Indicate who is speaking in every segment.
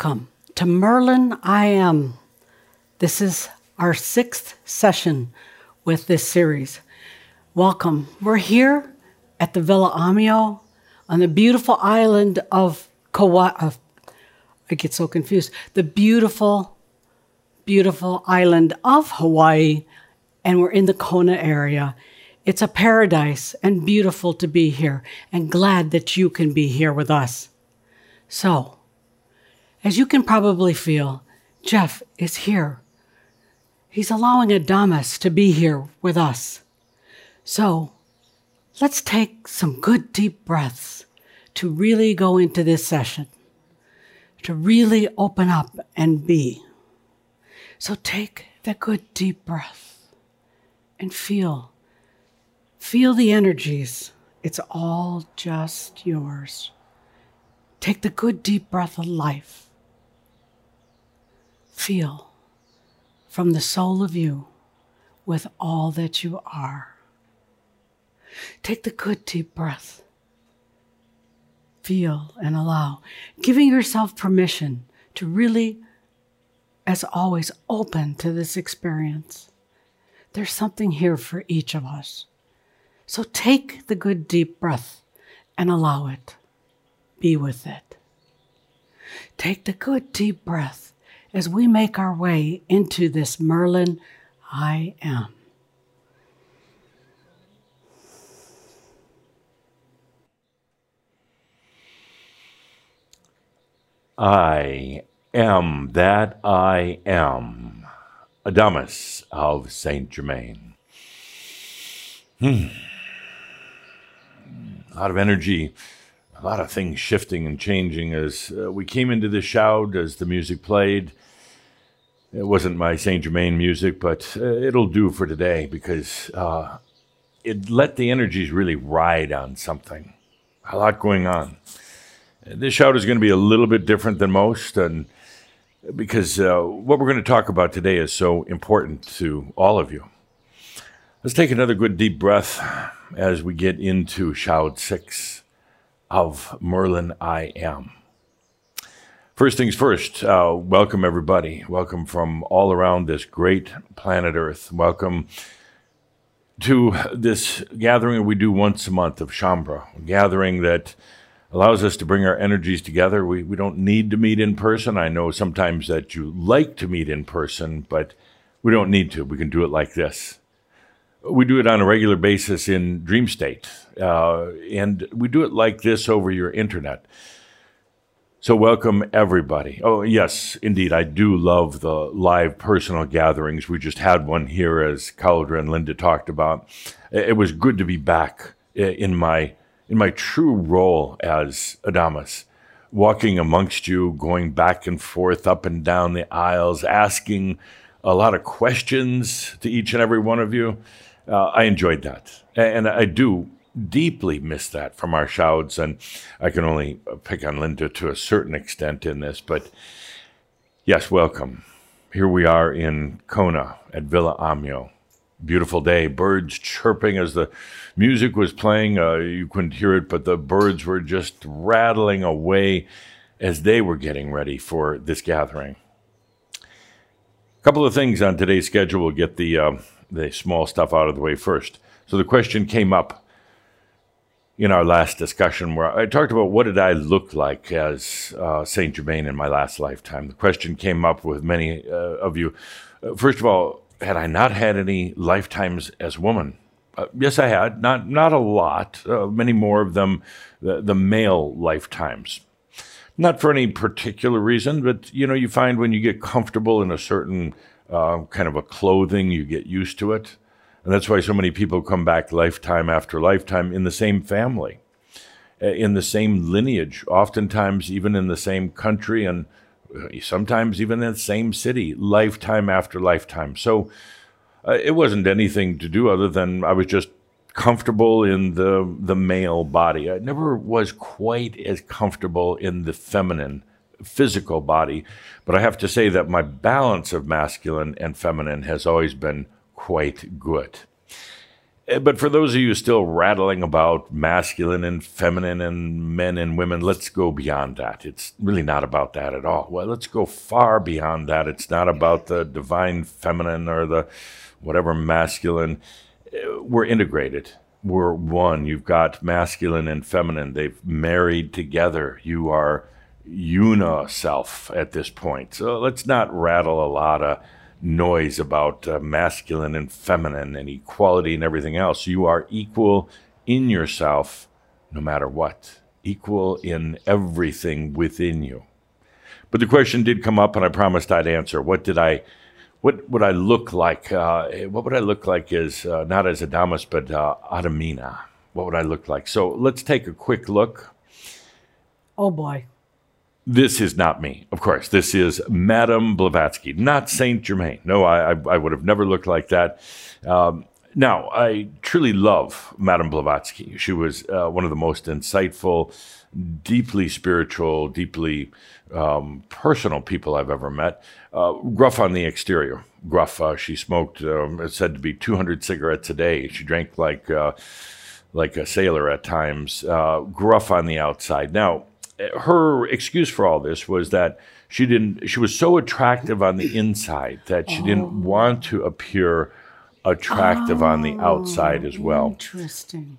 Speaker 1: Welcome to Merlin I Am. This is our sixth session with this series. Welcome. We're here at the Villa Ahmyo on the beautiful island of Kauai. I get so confused. The beautiful, beautiful island of Hawaii, and we're in the Kona area. It's a paradise and beautiful to be here, and glad that you can be here with us. So, as you can probably feel, Jeff is here. He's allowing Adamus to be here with us. So let's take some good deep breaths to really go into this session, to really open up and be. So take that good deep breath and feel. Feel the energies. It's all just yours. Take the good deep breath of life feel from the soul of you with all that you are. Take the good deep breath. Feel and allow, giving yourself permission to really, as always, open to this experience. There's something here for each of us. So take the good deep breath and allow it. Be with it. Take the good deep breath as we make our way into this Merlin I am.
Speaker 2: I am that I am, Adamus of Saint Germain. Hmm. A lot of energy a lot of things shifting and changing as uh, we came into the Shoud as the music played. It wasn't my Saint Germain music, but uh, it'll do for today because uh, it let the energies really ride on something. A lot going on. This Shoud is going to be a little bit different than most, and because uh, what we're going to talk about today is so important to all of you. Let's take another good deep breath as we get into Shoud six of Merlin I Am. First things first, uh, welcome everybody. Welcome from all around this great planet Earth. Welcome to this gathering we do once a month of Shaumbra, a gathering that allows us to bring our energies together. We, we don't need to meet in person. I know sometimes that you like to meet in person, but we don't need to. We can do it like this. We do it on a regular basis in Dream State, uh, and we do it like this over your internet. So, welcome everybody. Oh, yes, indeed, I do love the live personal gatherings. We just had one here, as Cauldre and Linda talked about. It was good to be back in my in my true role as Adamus, walking amongst you, going back and forth, up and down the aisles, asking a lot of questions to each and every one of you uh, I enjoyed that. And I do deeply miss that from our Shouds. And I can only pick on Linda to a certain extent in this. But yes, welcome. Here we are in Kona at Villa Ahmyo. Beautiful day, birds chirping as the music was playing. Uh, you couldn't hear it, but the birds were just rattling away as they were getting ready for this gathering. A couple of things on today's schedule. We'll get the uh, the small stuff out of the way first. So the question came up in our last discussion where I talked about what did I look like as uh, Saint Germain in my last lifetime. The question came up with many uh, of you. Uh, first of all, had I not had any lifetimes as woman? Uh, yes, I had. Not not a lot. Uh, many more of them, the, the male lifetimes. Not for any particular reason, but you know, you find when you get comfortable in a certain uh, kind of a clothing, you get used to it. And that's why so many people come back lifetime after lifetime in the same family, in the same lineage, oftentimes even in the same country, and uh, sometimes even in the same city, lifetime after lifetime. So uh, it wasn't anything to do other than I was just comfortable in the the male body. I never was quite as comfortable in the feminine physical body. But I have to say that my balance of masculine and feminine has always been quite good. Eh, But for those of you still rattling about masculine and feminine and men and women, let's go beyond that. It's really not about that at all. Well, let's go far beyond that. It's not about the divine feminine or the whatever masculine. Eh, We're integrated. We're one. You've got masculine and feminine. They've married together. You are una self at this point. So let's not rattle a lot of noise about uh, masculine and feminine and equality and everything else. You are equal in yourself no matter what, equal in everything within you. But the question did come up, and I promised I'd answer. What did I, what would I look like? Uh, what would I look like as uh, not as Adamus, but uh, Adamina? What would I look like? So let's take a quick look.
Speaker 1: Oh boy.
Speaker 2: This is not me, of course. This is Madame Blavatsky, not Saint Germain. No, I, I, would have never looked like that. Um, now, I truly love Madame Blavatsky. She was uh, one of the most insightful, deeply spiritual, deeply um, personal people I've ever met. Uh, gruff on the exterior. Gruff. Uh, she smoked, um, it's said to be 200 cigarettes a day. She drank like uh, like a sailor at times. Uh, gruff on the outside. Now, her excuse for all this was that she didn't. She was so attractive on the inside that she didn't want to appear attractive on the outside as well.
Speaker 1: Interesting.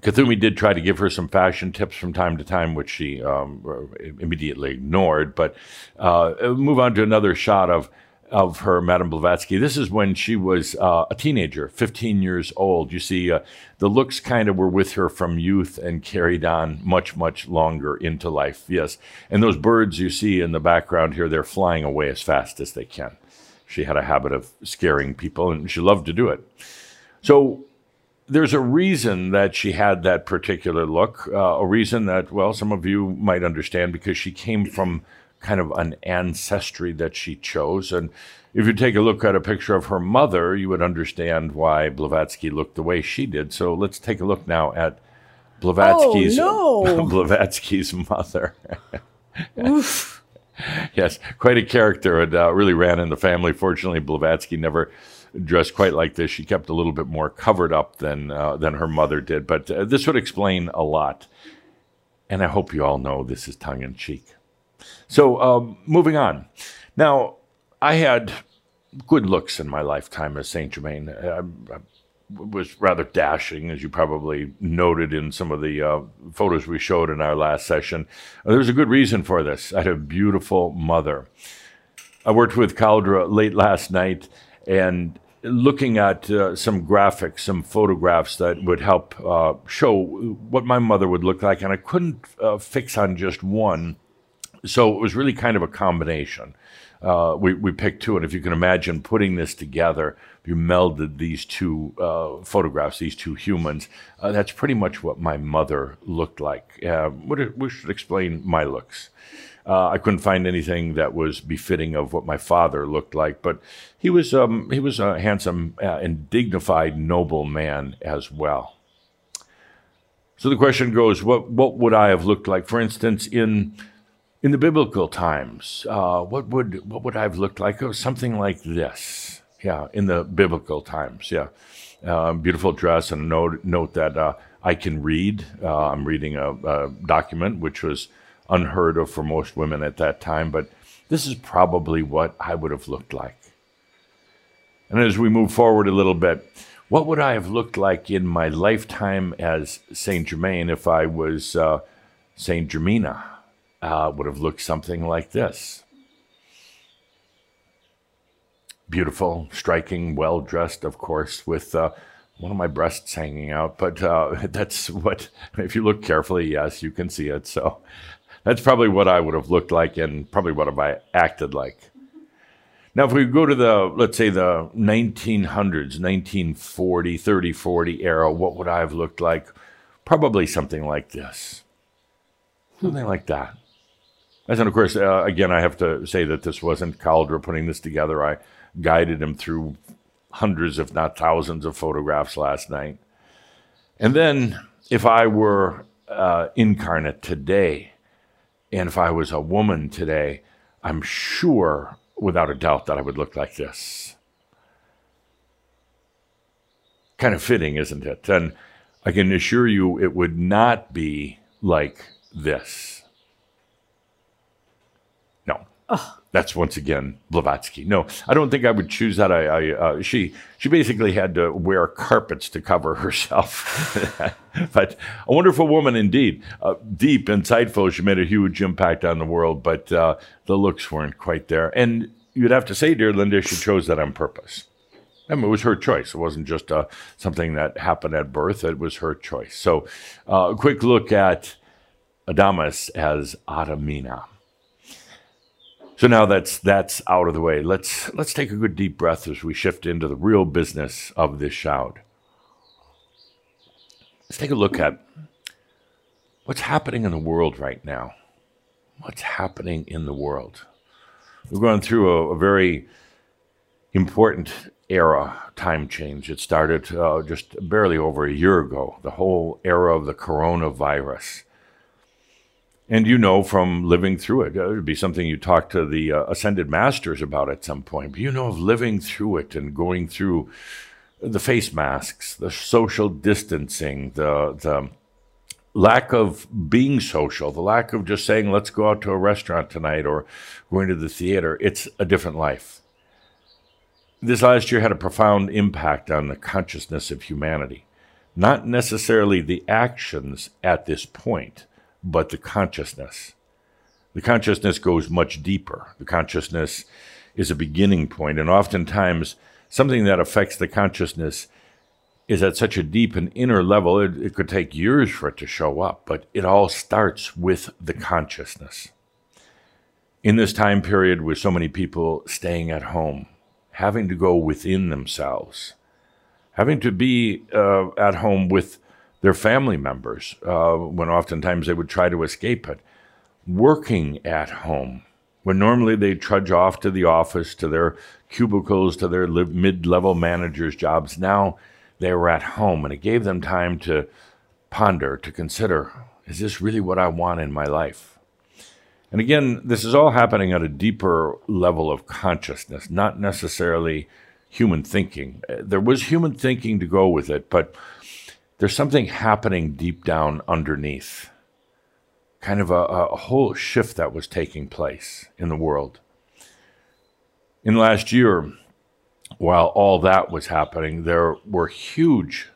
Speaker 2: Kuthumi did try to give her some fashion tips from time to time, which she um, immediately ignored. But uh, move on to another shot of of her, Madame Blavatsky. This is when she was uh, a teenager, 15 years old. You see, uh, the looks kind of were with her from youth and carried on much, much longer into life. Yes, and those birds you see in the background here, they're flying away as fast as they can. She had a habit of scaring people, and she loved to do it. So there's a reason that she had that particular look, uh, a reason that, well, some of you might understand because she came from kind of an ancestry that she chose. And if you take a look at a picture of her mother, you would understand why Blavatsky looked the way she did. So let's take a look now at Blavatsky's,
Speaker 1: Oh, no.
Speaker 2: Blavatsky's mother.
Speaker 1: Oof.
Speaker 2: yes, quite a character. It uh, really ran in the family. Fortunately, Blavatsky never dressed quite like this. She kept a little bit more covered up than uh, than her mother did. But uh, this would explain a lot. And I hope you all know this is tongue in cheek. So, um, moving on. Now, I had good looks in my lifetime as Saint Germain. I, I was rather dashing, as you probably noted in some of the uh, photos we showed in our last session. There was a good reason for this. I had a beautiful mother. I worked with Cauldre late last night and looking at uh, some graphics, some photographs that would help uh, show what my mother would look like. And I couldn't uh, fix on just one. So it was really kind of a combination. Uh, we, we picked two, and if you can imagine putting this together, you melded these two uh, photographs, these two humans, uh, that's pretty much what my mother looked like. Uh, what- we should explain my looks. Uh, I couldn't find anything that was befitting of what my father looked like, but he was um, he was a handsome uh, and dignified, noble man as well. So the question goes: What what would I have looked like? For instance, in in the biblical times, uh, what would what would I have looked like? Oh, something like this. Yeah, in the biblical times. Yeah, uh, beautiful dress and note note that uh, I can read. Uh, I'm reading a, a document which was unheard of for most women at that time, but this is probably what I would have looked like. And as we move forward a little bit, what would I have looked like in my lifetime as Saint Germain if I was uh, Saint Germina? Uh, would have looked something like this. Beautiful, striking, well dressed, of course, with uh, one of my breasts hanging out. But uh, that's what, if you look carefully, yes, you can see it. So that's probably what I would have looked like and probably what have I acted like. Now, if we go to the, let's say, the 1900s, 1940, 30, 40 era, what would I have looked like? Probably something like this. Something like that. And of course, uh, again, I have to say that this wasn't Cauldre putting this together. I guided him through hundreds, if not thousands, of photographs last night. And then, if I were uh, incarnate today, and if I was a woman today, I'm sure, without a doubt, that I would look like this. Kind of fitting, isn't it? And I can assure you it would not be like this. That's once again Blavatsky. No, I don't think I would choose that. I, I uh, she she basically had to wear carpets to cover herself, but a wonderful woman indeed. Uh, deep, insightful. She made a huge impact on the world, but uh, the looks weren't quite there. And you'd have to say, dear Linda, she chose that on purpose. I mean, it was her choice. It wasn't just uh, something that happened at birth. It was her choice. So, uh, a quick look at Adamus as Adamina. So now that's that's out of the way. Let's let's take a good deep breath as we shift into the real business of this Shoud. Let's take a look at what's happening in the world right now. What's happening in the world? We're going through a, a very important era, time change. It started uh, just barely over a year ago. The whole era of the coronavirus. And you know from living through it, uh, it would be something you talk to the uh, ascended masters about at some point. But you know of living through it and going through the face masks, the social distancing, the the lack of being social, the lack of just saying let's go out to a restaurant tonight or going to the theater. It's a different life. This last year had a profound impact on the consciousness of humanity, not necessarily the actions at this point but the consciousness. The consciousness goes much deeper. The consciousness is a beginning point, and oftentimes something that affects the consciousness is at such a deep and inner level, it, it, could take years for it to show up, but it all starts with the consciousness. In this time period, with so many people staying at home, having to go within themselves, having to be uh, at home with their family members uh, when oftentimes they would try to escape it. Working at home when normally they trudge off to the office, to their cubicles, to their mid level managers' jobs. Now they were at home and it gave them time to ponder, to consider is this really what I want in my life? And again, this is all happening at a deeper level of consciousness, not necessarily human thinking. There was human thinking to go with it, but there's something happening deep down underneath. Kind of a, a whole shift that was taking place in the world. In last year, while all that was happening, there were huge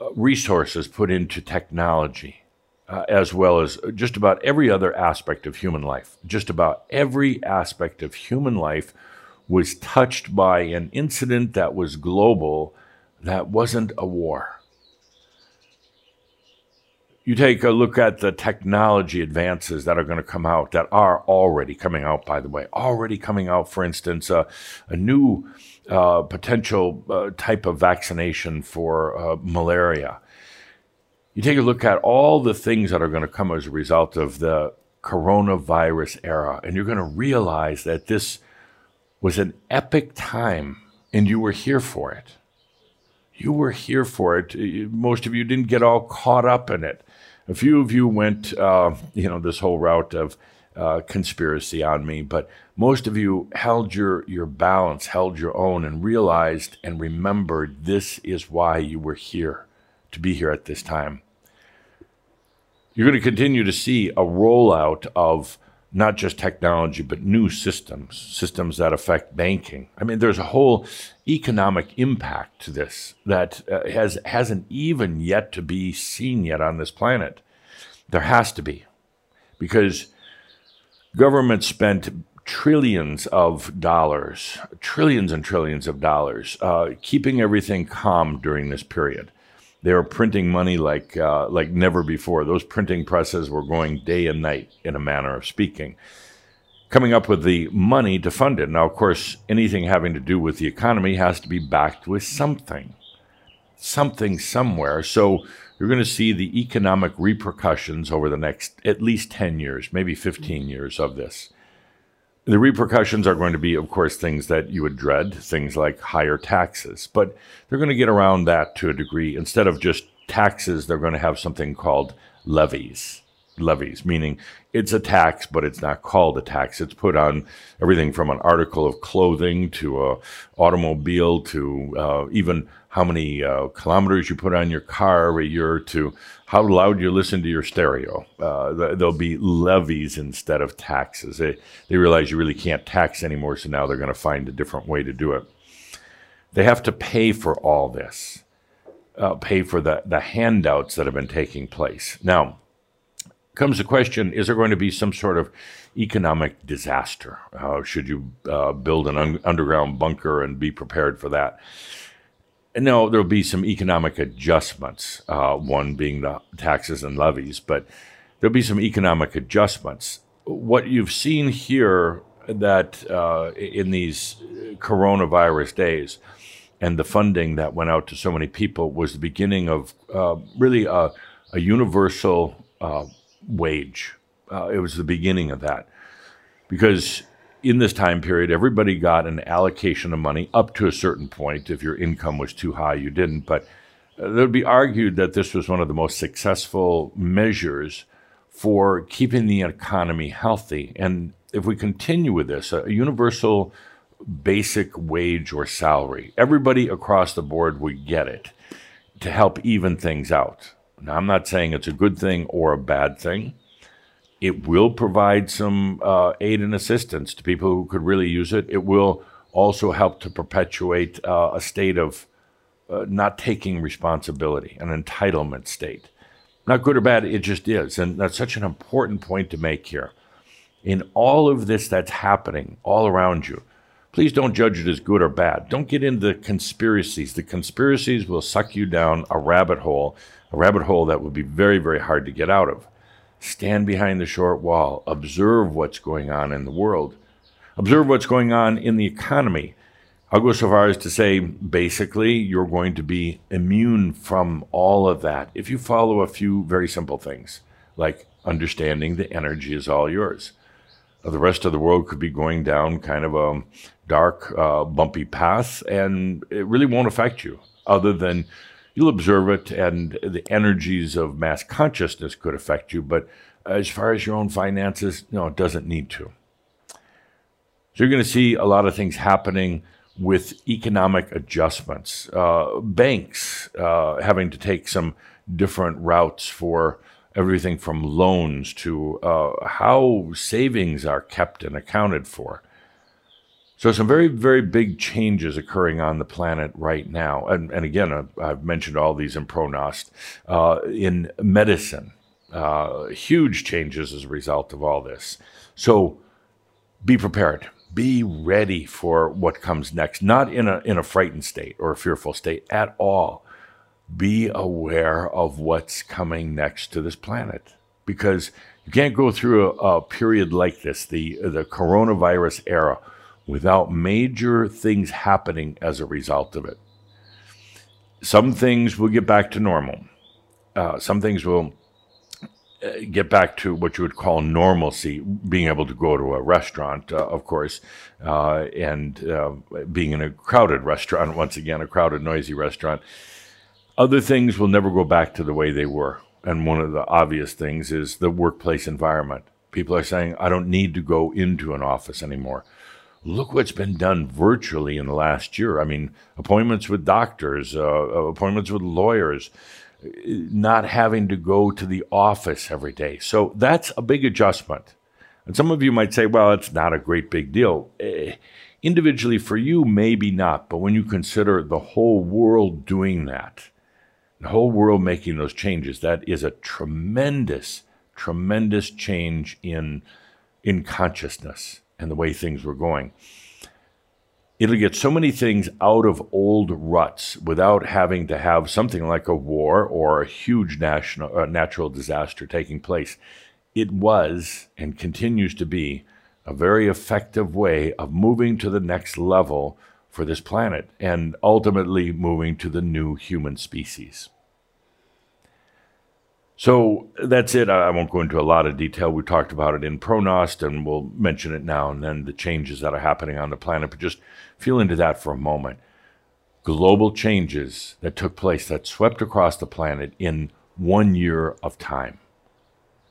Speaker 2: uh, resources put into technology, uh, as well as just about every other aspect of human life. Just about every aspect of human life was touched by an incident that was global that wasn't a war you take a look at the technology advances that are going to come out, that are already coming out, by the way, already coming out, for instance, uh, a new uh, potential uh, type of vaccination for uh, malaria. You take a look at all the things that are going to come as a result of the coronavirus era, and you're going to realize that this was an epic time, and you were here for it. You were here for it. Most of you didn't get all caught up in it a few of you went, uh, you know, this whole route of uh, conspiracy on me, but most of you held your, your balance, held your own, and realized and remembered this is why you were here, to be here at this time. You're going to continue to see a rollout of not just technology, but new systems, systems that affect banking. I mean, there's a whole economic impact to this that uh, has hasn't even yet to be seen yet on this planet. There has to be, because government spent trillions of dollars, trillions and trillions of dollars, uh, keeping everything calm during this period. They were printing money like uh, like never before. Those printing presses were going day and night, in a manner of speaking, coming up with the money to fund it. Now, of course, anything having to do with the economy has to be backed with something, something somewhere. So you're going to see the economic repercussions over the next at least 10 years, maybe 15 years of this. The repercussions are going to be, of course, things that you would dread, things like higher taxes, but they're going to get around that to a degree. Instead of just taxes, they're going to have something called levies. Levies, meaning it's a tax, but it's not called a tax. It's put on everything from an article of clothing to a automobile to uh, even how many uh, kilometers you put on your car a year to how loud you listen to your stereo. Uh, there'll be levies instead of taxes. They, they realize you really can't tax anymore, so now they're going to find a different way to do it. They have to pay for all this, uh, pay for the, the handouts that have been taking place. Now, comes the question is there going to be some sort of economic disaster? Uh, should you uh, build an un- underground bunker and be prepared for that? No, there'll be some economic adjustments, uh, one being the taxes and levies, but there'll be some economic adjustments. What you've seen here that uh, in these coronavirus days and the funding that went out to so many people was the beginning of uh, really a, a universal uh, wage. Uh, it was the beginning of that because in this time period, everybody got an allocation of money up to a certain point. If your income was too high, you didn't. But uh, it would be argued that this was one of the most successful measures for keeping the economy healthy. And if we continue with this, a universal basic wage or salary, everybody across the board would get it to help even things out. Now, I'm not saying it's a good thing or a bad thing. It will provide some uh, aid and assistance to people who could really use it. It will also help to perpetuate uh, a state of uh, not taking responsibility, an entitlement state. Not good or bad, it just is. And that's such an important point to make here. In all of this that's happening all around you, please don't judge it as good or bad. Don't get into the conspiracies. The conspiracies will suck you down a rabbit hole, a rabbit hole that will be very, very hard to get out of. Stand behind the short wall. Observe what's going on in the world. Observe what's going on in the economy. I'll go so far as to say basically, you're going to be immune from all of that if you follow a few very simple things, like understanding the energy is all yours. The rest of the world could be going down kind of a dark, uh, bumpy path, and it really won't affect you, other than you'll observe it, and the energies of mass consciousness could affect you. But as far as your own finances, no, it doesn't need to. So you're going to see a lot of things happening with economic adjustments. Uh, banks uh, having to take some different routes for everything from loans to uh, how savings are kept and accounted for. So, some very, very big changes occurring on the planet right now. And, and again, I've mentioned all these in Pronost. Uh, in medicine, uh, huge changes as a result of all this. So, be prepared. Be ready for what comes next, not in a, in a frightened state or a fearful state at all. Be aware of what's coming next to this planet because you can't go through a, a period like this, the, the coronavirus era without major things happening as a result of it. Some things will get back to normal. Uh, some things will uh, get back to what you would call normalcy, being able to go to a restaurant, uh, of course, uh, and uh, being in a crowded restaurant, once again, a crowded, noisy restaurant. Other things will never go back to the way they were. And one of the obvious things is the workplace environment. People are saying, I don't need to go into an office anymore look what's been done virtually in the last year. I mean, appointments with doctors, uh, uh, appointments with lawyers, not having to go to the office every day. So that's a big adjustment. And some of you might say, well, it's not a great big deal. Eh, individually, for you, maybe not. But when you consider the whole world doing that, the whole world making those changes, that is a tremendous, tremendous change in, in consciousness and the way things were going. It'll get so many things out of old ruts without having to have something like a war or a huge national, uh, natural disaster taking place. It was and continues to be a very effective way of moving to the next level for this planet and ultimately moving to the new human species. So that's it. I won't go into a lot of detail. We talked about it in Pronost, and we'll mention it now and then the changes that are happening on the planet. But just feel into that for a moment. Global changes that took place that swept across the planet in one year of time.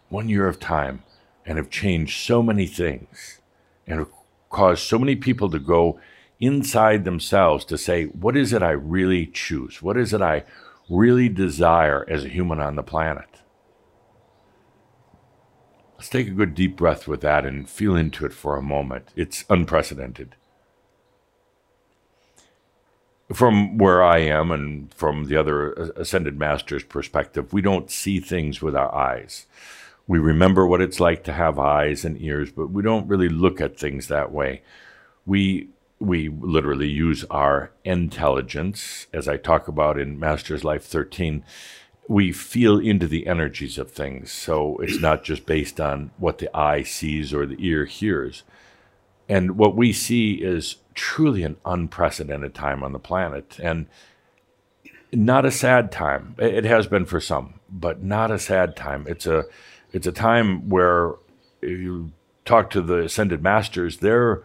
Speaker 2: one year of time, and have changed so many things and have caused so many people to go inside themselves to say, what is it I really choose? What is it I really desire as a human on the planet? Let's take a good deep breath with that and feel into it for a moment. It's unprecedented. From where I am and from the other ascended master's perspective, we don't see things with our eyes. We remember what it's like to have eyes and ears, but we don't really look at things that way. We we literally use our intelligence, as I talk about in Master's Life 13. We feel into the energies of things. So it's not just based on what the eye sees or the ear hears. And what we see is truly an unprecedented time on the planet. And not a sad time. It has been for some, but not a sad time. It's a it's a time where if you talk to the ascended masters, they're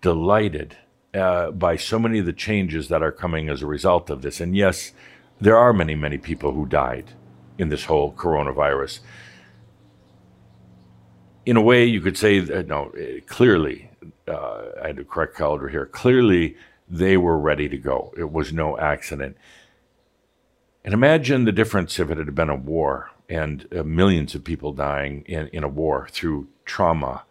Speaker 2: delighted uh, by so many of the changes that are coming as a result of this. And yes, there are many, many people who died in this whole coronavirus. In a way, you could say that, no, eh, clearly, uh, I had to correct Cauldre here, clearly they were ready to go. It was no accident. And imagine the difference if it had been a war and uh, millions of people dying in, in a war through trauma,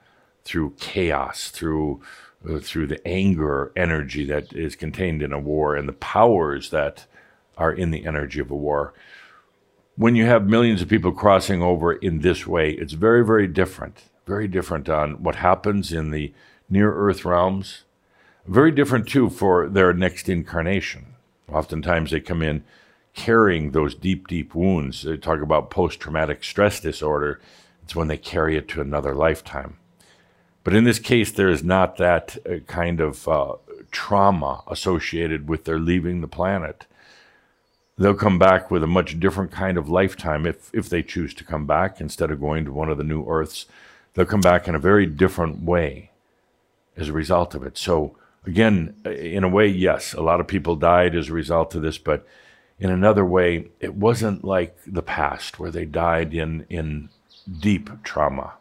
Speaker 2: through chaos, through uh, through the anger energy that is contained in a war and the powers that are in the energy of a war. When you have millions of people crossing over in this way, it's very, very different. Very different on what happens in the near Earth realms. Very different, too, for their next incarnation. Oftentimes they come in carrying those deep, deep wounds. They talk about post traumatic stress disorder. It's when they carry it to another lifetime. But in this case, there is not that uh, kind of uh, trauma associated with their leaving the planet. They'll come back with a much different kind of lifetime if, if they choose to come back instead of going to one of the new Earths. They'll come back in a very different way as a result of it. So, again, in a way, yes, a lot of people died as a result of this, but in another way, it wasn't like the past where they died in, in deep trauma.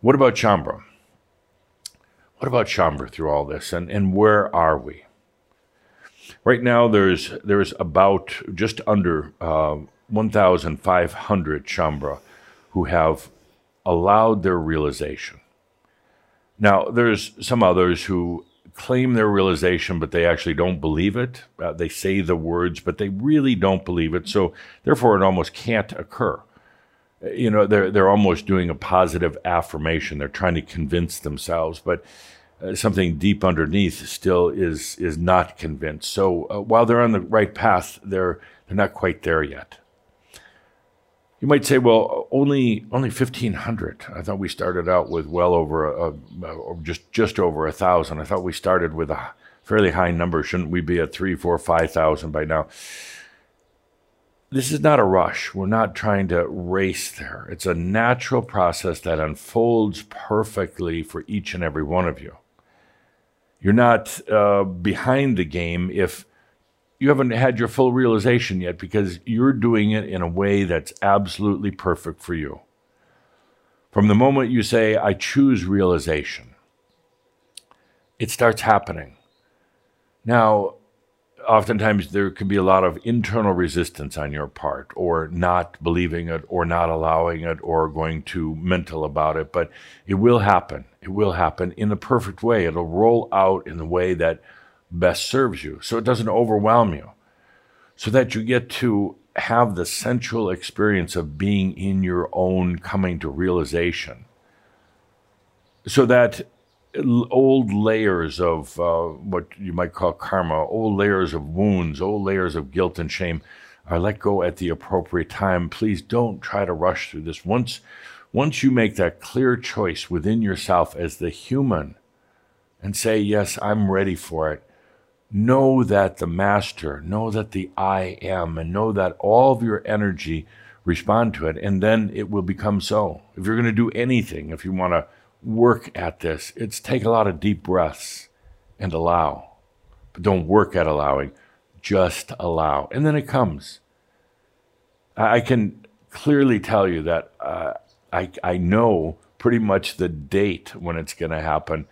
Speaker 2: What about Shaumbra? What about Shaumbra through all this, and, and where are we? Right now, there's there's about just under uh, 1,500 Shaumbra who have allowed their realization. Now, there's some others who claim their realization, but they actually don't believe it. Uh, they say the words, but they really don't believe it. So, therefore, it almost can't occur you know they're they're almost doing a positive affirmation they're trying to convince themselves but uh, something deep underneath still is is not convinced so uh, while they're on the right path they're they're not quite there yet you might say well only only 1500 i thought we started out with well over a, a, just just over a thousand i thought we started with a fairly high number shouldn't we be at three four five thousand by now this is not a rush. We're not trying to race there. It's a natural process that unfolds perfectly for each and every one of you. You're not uh, behind the game if you haven't had your full realization yet because you're doing it in a way that's absolutely perfect for you. From the moment you say, I choose realization, it starts happening. Now, oftentimes there can be a lot of internal resistance on your part, or not believing it, or not allowing it, or going too mental about it. But it will happen. It will happen in the perfect way. It'll roll out in the way that best serves you. So it doesn't overwhelm you. So that you get to have the sensual experience of being in your own coming to realization. So that old layers of uh, what you might call karma, old layers of wounds, old layers of guilt and shame are let go at the appropriate time. Please don't try to rush through this. Once, once you make that clear choice within yourself as the human and say, Yes, I'm ready for it, know that the master, know that the I am, and know that all of your energy respond to it, and then it will become so. If you're going to do anything, if you want to work at this. It's take a lot of deep breaths and allow. But don't work at allowing, just allow. And then it comes. I can clearly tell you that uh, I, I know pretty much the date when it's going to happen.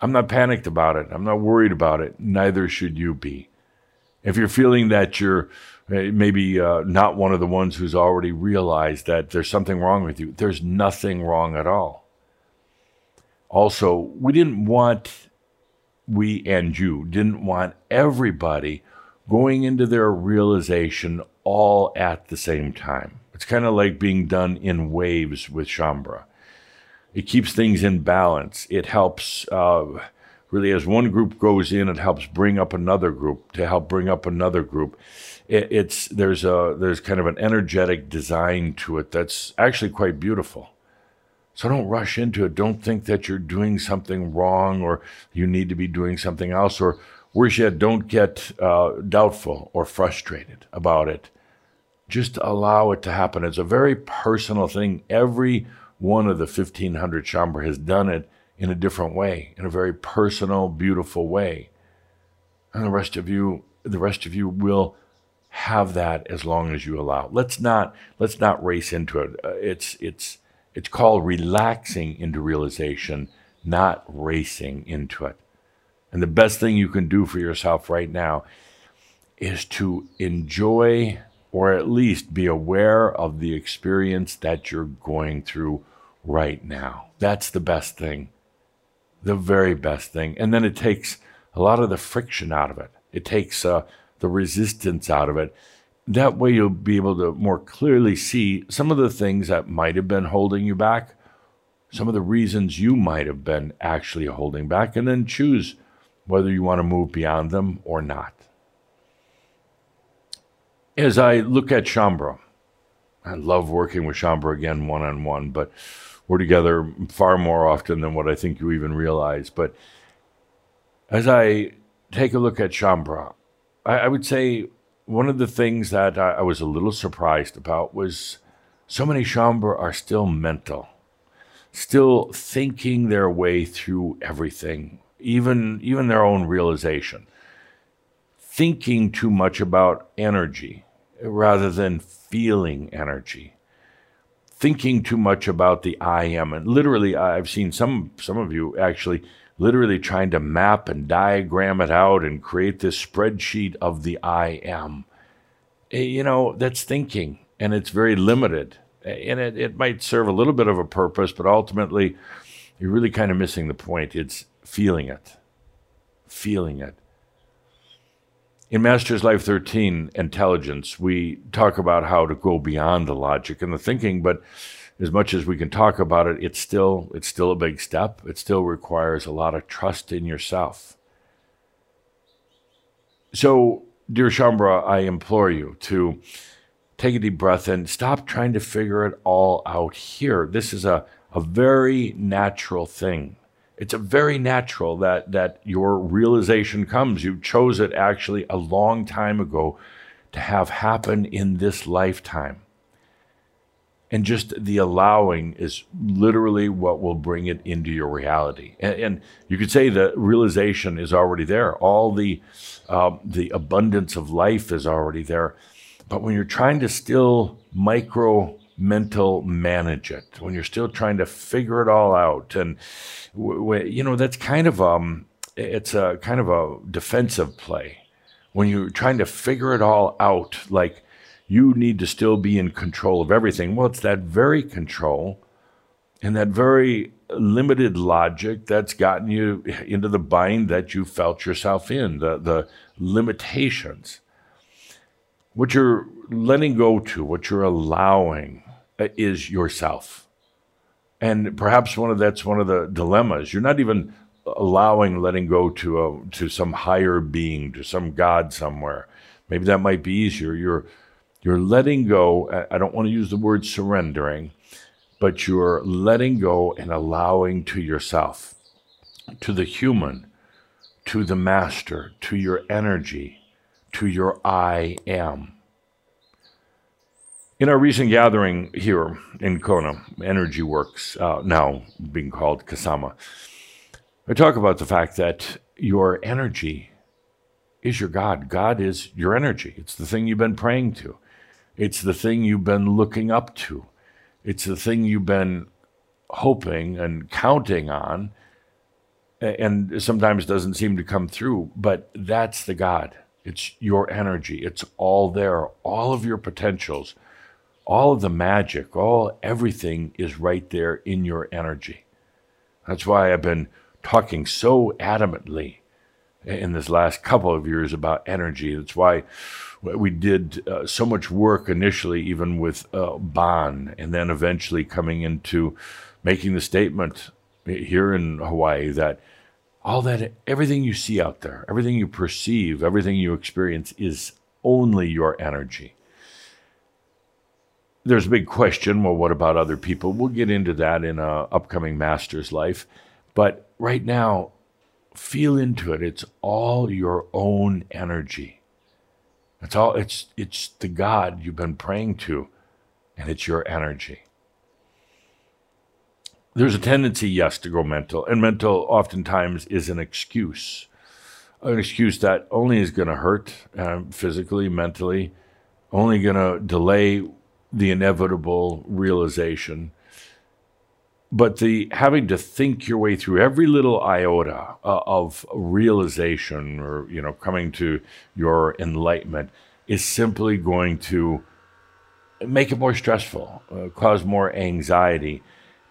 Speaker 2: I'm not panicked about it. I'm not worried about it. Neither should you be. If you're feeling that you're uh, maybe uh, not one of the ones who's already realized that there's something wrong with you, there's nothing wrong at all. Also, we didn't want, we and you didn't want everybody going into their realization all at the same time. It's kind of like being done in waves with Shaumbra. It keeps things in balance. It helps, uh, really, as one group goes in, it helps bring up another group to help bring up another group. It, it's there's a there's kind of an energetic design to it that's actually quite beautiful. So don't rush into it. Don't think that you're doing something wrong or you need to be doing something else. Or worse yet, don't get uh, doubtful or frustrated about it. Just allow it to happen. It's a very personal thing. Every one of the 1500 Shaumbra has done it in a different way, in a very personal, beautiful way. And the rest of you, the rest of you will have that as long as you allow. Let's not let's not race into it. Uh, it's it's it's called relaxing into realization, not racing into it. And the best thing you can do for yourself right now is to enjoy or at least be aware of the experience that you're going through right now. That's the best thing, the very best thing. And then it takes a lot of the friction out of it, it takes uh, the resistance out of it. That way, you'll be able to more clearly see some of the things that might have been holding you back, some of the reasons you might have been actually holding back, and then choose whether you want to move beyond them or not. As I look at Shaumbra, I love working with Shaumbra again one on one, but we're together far more often than what I think you even realize. But as I take a look at Shaumbra, I, I would say one of the things that I, I was a little surprised about was so many Shaumbra are still mental, still thinking their way through everything, even even their own realization, thinking too much about energy rather than feeling energy, thinking too much about the I am, and literally, I've seen some some of you actually literally trying to map and diagram it out and create this spreadsheet of the I am. Eh, you know, that's thinking, and it's very limited. Eh, and it, it might serve a little bit of a purpose, but ultimately, you're really kind of missing the point. It's feeling it. Feeling it. In Master's Life 13, Intelligence, we talk about how to go beyond the logic and the thinking, but as much as we can talk about it, it's still it's still a big step. It still requires a lot of trust in yourself. So, dear Shaumbra, I implore you to take a deep breath and stop trying to figure it all out here. This is a, a very natural thing. It's a very natural that that your realization comes. You chose it actually a long time ago to have happen in this lifetime. And just the allowing is literally what will bring it into your reality. And, and you could say the realization is already there. All the uh, the abundance of life is already there. But when you're trying to still micro mental manage it, when you're still trying to figure it all out, and w- w- you know that's kind of um, it's a kind of a defensive play. When you're trying to figure it all out, like you need to still be in control of everything. Well, it's that very control and that very limited logic that's gotten you into the bind that you felt yourself in, the, the limitations. What you're letting go to, what you're allowing is yourself. And perhaps one of that's one of the dilemmas. You're not even allowing letting go to a, to some higher being, to some God somewhere. Maybe that might be easier. You're you're letting go. I don't want to use the word surrendering, but you're letting go and allowing to yourself, to the human, to the master, to your energy, to your I am. In our recent gathering here in Kona, Energy Works, uh, now being called Kasama, I talk about the fact that your energy is your God. God is your energy. It's the thing you've been praying to. It's the thing you've been looking up to. It's the thing you've been hoping and counting on, and sometimes doesn't seem to come through. But that's the God. It's your energy. It's all there. All of your potentials, all of the magic, all everything is right there in your energy. That's why I've been talking so adamantly in this last couple of years about energy. That's why we did uh, so much work initially, even with uh, Bon, and then eventually coming into making the statement here in Hawaii that all that, everything you see out there, everything you perceive, everything you experience is only your energy. There's a big question well, what about other people? We'll get into that in a upcoming master's life. But right now, feel into it. It's all your own energy. It's all it's it's the God you've been praying to, and it's your energy. There's a tendency, yes, to go mental, and mental oftentimes is an excuse, an excuse that only is going to hurt um, physically, mentally, only going to delay the inevitable realization. But the having to think your way through every little iota uh, of realization or you know coming to your enlightenment is simply going to make it more stressful uh, cause more anxiety.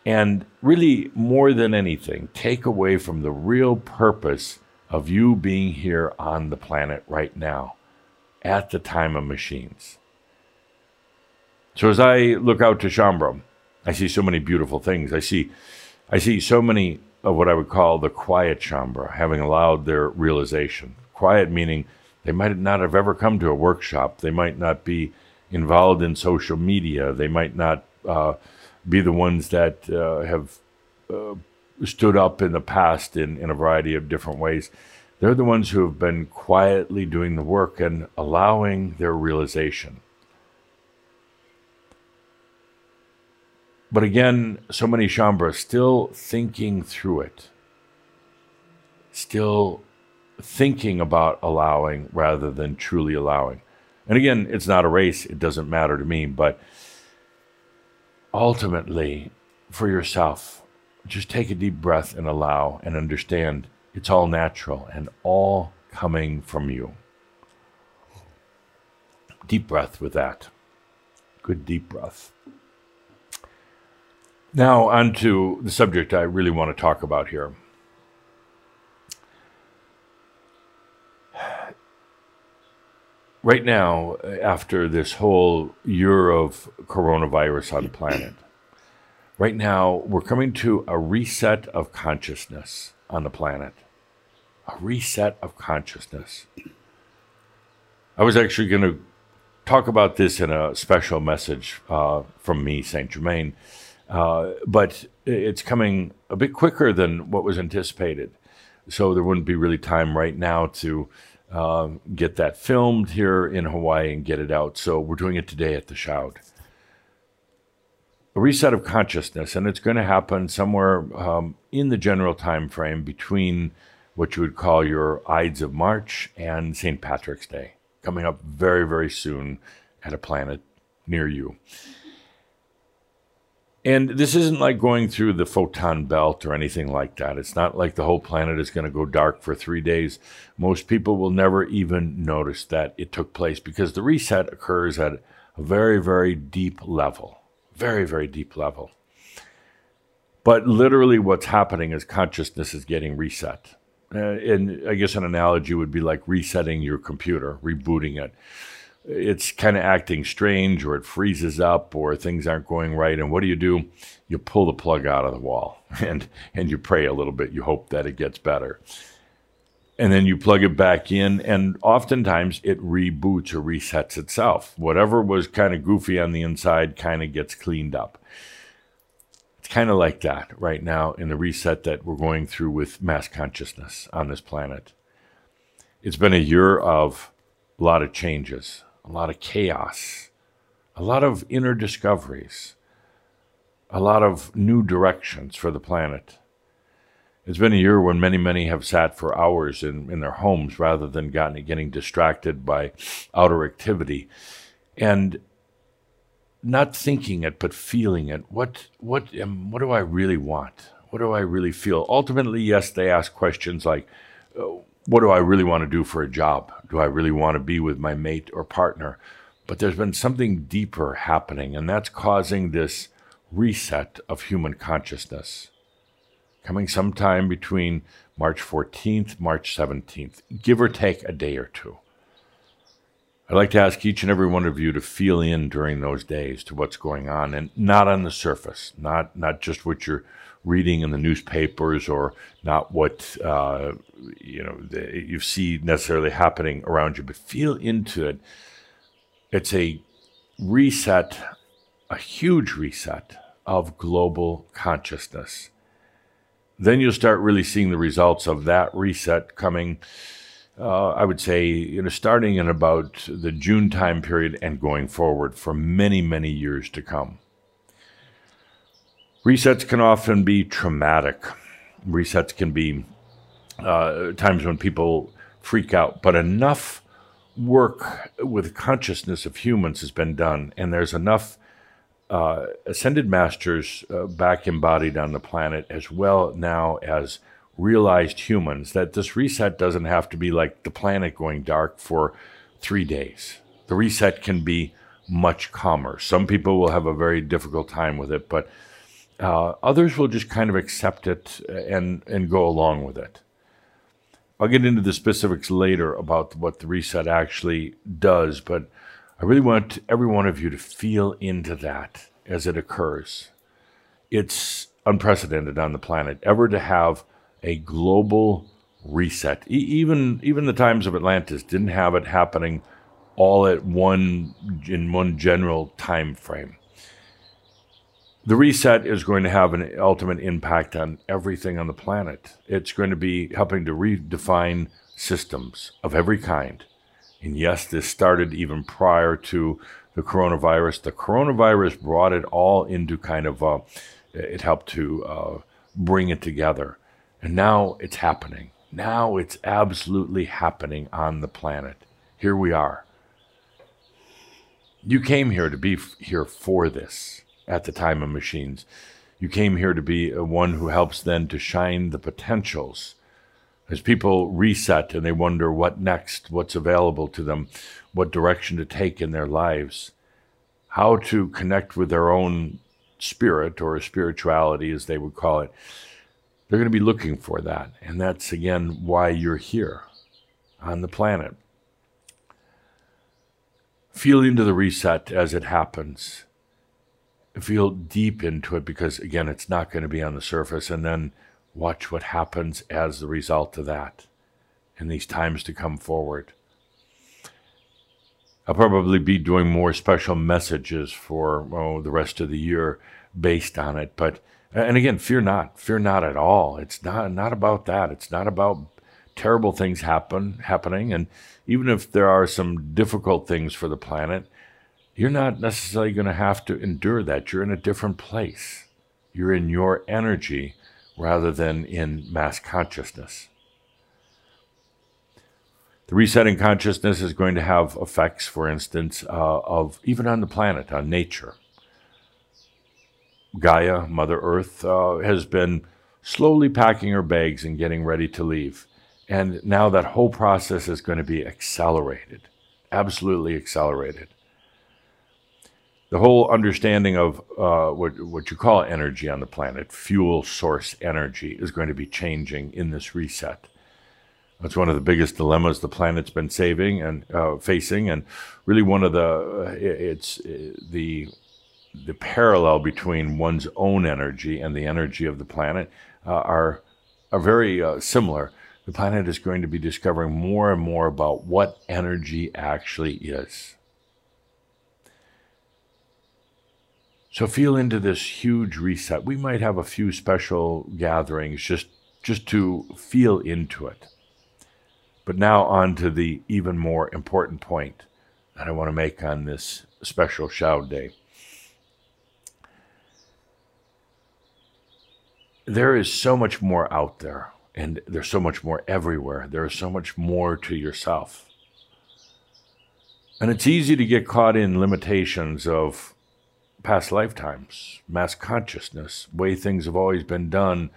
Speaker 2: And really more than anything take away from the real purpose of you being here on the planet right now at the time of machines so as i look out to shaumbra I see so many beautiful things. I see, I see so many of what I would call the quiet Shaumbra having allowed their realization. Quiet meaning they might not have ever come to a workshop. They might not be involved in social media. They might not uh, be the ones that uh, have uh, stood up in the past in, in a variety of different ways. They're the ones who have been quietly doing the work and allowing their realization. But again, so many Shaumbras still thinking through it, still thinking about allowing rather than truly allowing. And again, it's not a race, it doesn't matter to me, but ultimately, for yourself, just take a deep breath and allow and understand it's all natural and all coming from you. Deep breath with that. Good deep breath. Now, on to the subject I really want to talk about here. Right now, after this whole year of coronavirus on the planet, right now we're coming to a reset of consciousness on the planet. A reset of consciousness. I was actually going to talk about this in a special message uh, from me, Saint Germain uh, but it's coming a bit quicker than what was anticipated. So there wouldn't be really time right now to uh, get that filmed here in Hawaii and get it out. So we're doing it today at the Shoud. A reset of consciousness, and it's going to happen somewhere um, in the general time frame between what you would call your Ides of March and St. Patrick's Day, coming up very, very soon at a planet near you. And this isn't like going through the photon belt or anything like that. It's not like the whole planet is going to go dark for three days. Most people will never even notice that it took place because the reset occurs at a very, very deep level. Very, very deep level. But literally, what's happening is consciousness is getting reset. Uh, and I guess an analogy would be like resetting your computer, rebooting it it's kind of acting strange or it freezes up or things aren't going right and what do you do? You pull the plug out of the wall and and you pray a little bit. You hope that it gets better. And then you plug it back in and oftentimes it reboots or resets itself. Whatever was kind of goofy on the inside kind of gets cleaned up. It's kind of like that right now in the reset that we're going through with mass consciousness on this planet. It's been a year of a lot of changes a lot of chaos, a lot of inner discoveries, a lot of new directions for the planet. It's been a year when many, many have sat for hours in, in their homes rather than gotten, getting distracted by outer activity. And not thinking it, but feeling it. What what am, what do I really want? What do I really feel? Ultimately, yes, they ask questions like, uh, "What do I really want to do for a job? Do I really want to be with my mate or partner?" But there's been something deeper happening, and that's causing this reset of human consciousness. Coming sometime between March 14th, March 17th, give or take a day or two. I'd like to ask each and every one of you to feel in during those days to what's going on and not on the surface, not, not just what you're reading in the newspapers or not what uh, you know the, you see necessarily happening around you, but feel into it. It's a reset, a huge reset of global consciousness. Then you'll start really seeing the results of that reset coming uh, I would say, you know, starting in about the June time period and going forward for many, many years to come. Resets can often be traumatic. Resets can be uh, times when people freak out, but enough work with consciousness of humans has been done, and there's enough uh, ascended masters uh, back embodied on the planet as well now as realized humans that this reset doesn't have to be like the planet going dark for three days. The reset can be much calmer. Some people will have a very difficult time with it, but uh, others will just kind of accept it and, and go along with it. I'll get into the specifics later about what the reset actually does, but I really want every one of you to feel into that as it occurs. It's unprecedented on the planet ever to have a global reset. E- even even the times of Atlantis didn't have it happening all at one in one general time frame. The reset is going to have an ultimate impact on everything on the planet. It's going to be helping to redefine systems of every kind. And yes, this started even prior to the coronavirus. The coronavirus brought it all into kind of, uh, it helped to uh, bring it together. And now it's happening. Now it's absolutely happening on the planet. Here we are. You came here to be f- here for this at the time of machines. You came here to be a one who helps then to shine the potentials. As people reset and they wonder what next, what's available to them, what direction to take in their lives, how to connect with their own spirit or spirituality, as they would call it, they're going to be looking for that. And that's, again, why you're here on the planet. Feel into the reset as it happens. Feel deep into it because, again, it's not going to be on the surface. And then watch what happens as the result of that in these times to come forward. I'll probably be doing more special messages for oh, the rest of the year based on it. But and again, fear not, fear not at all. It's not not about that. It's not about terrible things happen happening. And even if there are some difficult things for the planet, you're not necessarily going to have to endure that. You're in a different place. You're in your energy rather than in mass consciousness. The resetting consciousness is going to have effects, for instance, uh, of even on the planet, on nature. Gaia, Mother Earth, uh, has been slowly packing her bags and getting ready to leave. And now that whole process is going to be accelerated, absolutely accelerated. The whole understanding of uh, what, what you call energy on the planet, fuel source energy, is going to be changing in this reset. That's one of the biggest dilemmas the planet's been saving and uh, facing, and really one of the it's the the parallel between one's own energy and the energy of the planet uh, are are very uh, similar. The planet is going to be discovering more and more about what energy actually is. So feel into this huge reset. We might have a few special gatherings just just to feel into it. But now on to the even more important point that I want to make on this special Shoud Day. there is so much more out there, and there's so much more everywhere. There is so much more to yourself. And it's easy to get caught in limitations of past lifetimes, mass consciousness, way things have always been done,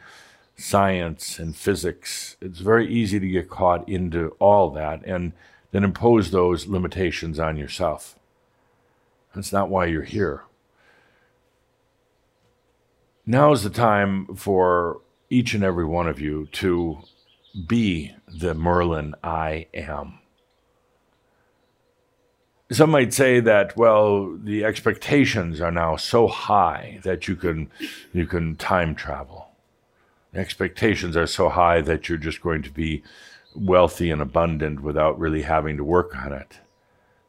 Speaker 2: science and physics. It's very easy to get caught into all that and then impose those limitations on yourself. That's not why you're here. Now is the time for each and every one of you to be the Merlin I am. Some might say that, well, the expectations are now so high that you can, you can time travel. The expectations are so high that you're just going to be wealthy and abundant without really having to work on it.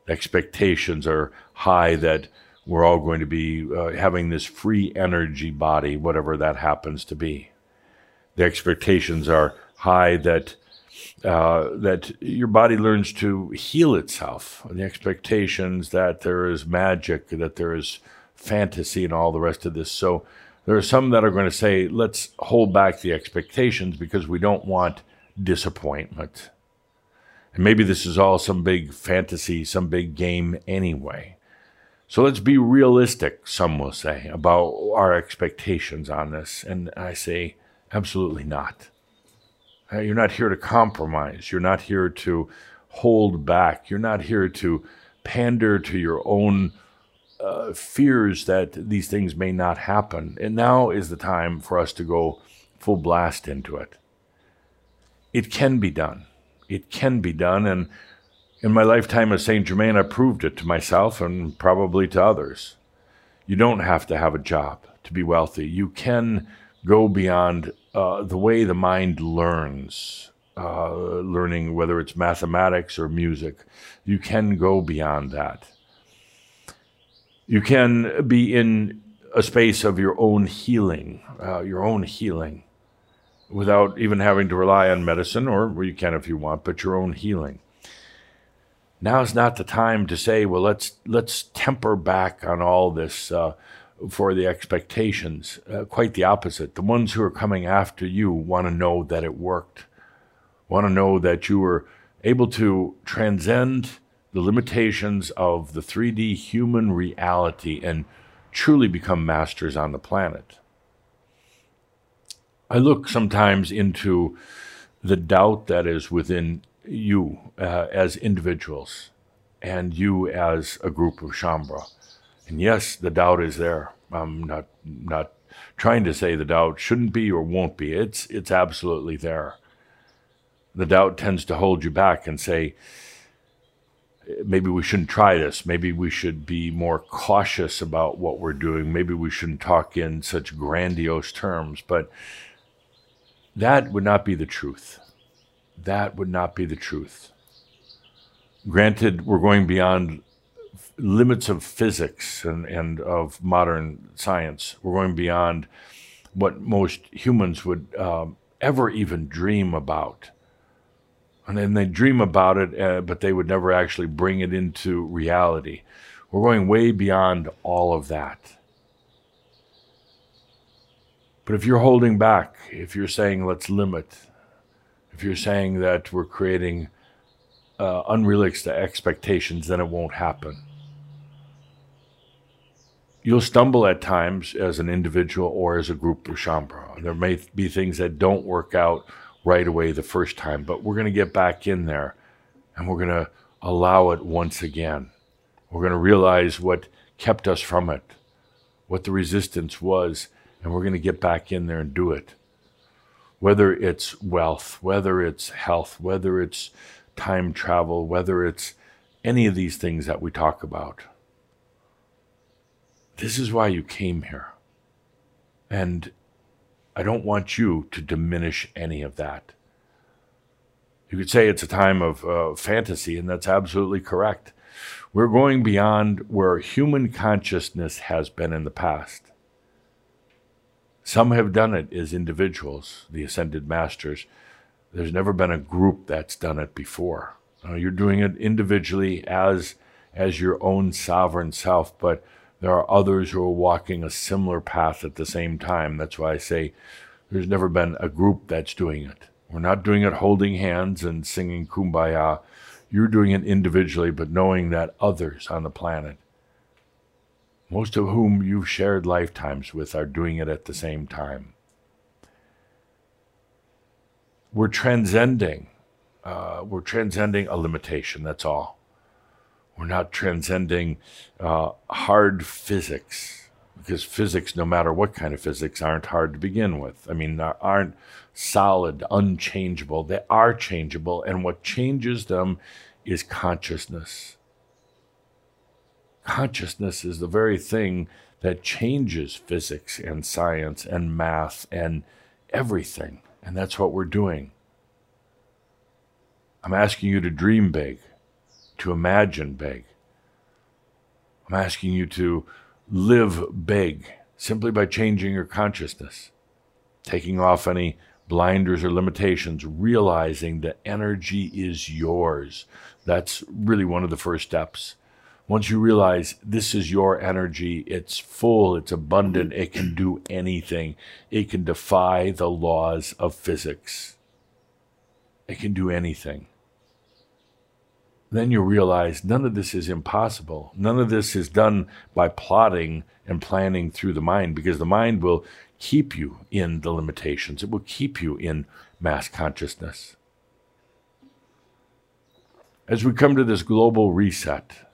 Speaker 2: The expectations are high that we're all going to be uh, having this free energy body, whatever that happens to be. The expectations are high that uh, that your body learns to heal itself. The expectations that there is magic, that there is fantasy, and all the rest of this. So there are some that are going to say, let's hold back the expectations because we don't want disappointment. And maybe this is all some big fantasy, some big game anyway. So let's be realistic, some will say, about our expectations on this. And I say, absolutely not. Uh, you're not here to compromise. You're not here to hold back. You're not here to pander to your own uh, fears that these things may not happen. And now is the time for us to go full blast into it. It can be done. It can be done. And in my lifetime as Saint Germain, I proved it to myself and probably to others. You don't have to have a job to be wealthy. You can go beyond uh, the way the mind learns, uh, learning whether it's mathematics or music, you can go beyond that. You can be in a space of your own healing, uh, your own healing, without even having to rely on medicine, or you can if you want, but your own healing. Now is not the time to say, well, let's let's temper back on all this uh, for the expectations. Uh, quite the opposite. The ones who are coming after you want to know that it worked, want to know that you were able to transcend the limitations of the 3D human reality and truly become masters on the planet. I look sometimes into the doubt that is within you uh, as individuals and you as a group of Shaumbra and yes, the doubt is there. I'm not not trying to say the doubt shouldn't be or won't be. It's it's absolutely there. The doubt tends to hold you back and say, maybe we shouldn't try this. Maybe we should be more cautious about what we're doing. Maybe we shouldn't talk in such grandiose terms. But that would not be the truth. That would not be the truth. Granted, we're going beyond limits of physics and, and of modern science. We're going beyond what most humans would um, ever even dream about. And then they dream about it, uh, but they would never actually bring it into reality. We're going way beyond all of that. But if you're holding back, if you're saying let's limit, if you're saying that we're creating uh, unrealistic expectations, then it won't happen you'll stumble at times as an individual or as a group of Shaumbra. There may be things that don't work out right away the first time, but we're going to get back in there and we're going to allow it once again. We're going to realize what kept us from it, what the resistance was, and we're going to get back in there and do it. Whether it's wealth, whether it's health, whether it's time travel, whether it's any of these things that we talk about. This is why you came here. And I don't want you to diminish any of that. You could say it's a time of uh, fantasy, and that's absolutely correct. We're going beyond where human consciousness has been in the past. Some have done it as individuals, the ascended masters. There's never been a group that's done it before. Uh, you're doing it individually as as your own sovereign self, but there are others who are walking a similar path at the same time. That's why I say there's never been a group that's doing it. We're not doing it holding hands and singing kumbaya. You're doing it individually, but knowing that others on the planet most of whom you've shared lifetimes with, are doing it at the same time. We're transcending. Uh, we're transcending a limitation, that's all. We're not transcending uh, hard physics because physics, no matter what kind of physics, aren't hard to begin with. I mean, aren't solid, unchangeable. They are changeable, and what changes them is consciousness. Consciousness is the very thing that changes physics and science and math and everything. And that's what we're doing. I'm asking you to dream big, to imagine big. I'm asking you to live big simply by changing your consciousness, taking off any blinders or limitations, realizing that energy is yours. That's really one of the first steps. Once you realize this is your energy, it's full, it's abundant, it can do anything, it can defy the laws of physics, it can do anything then you realize none of this is impossible. None of this is done by plotting and planning through the mind because the mind will keep you in the limitations, it will keep you in mass consciousness. As we come to this global reset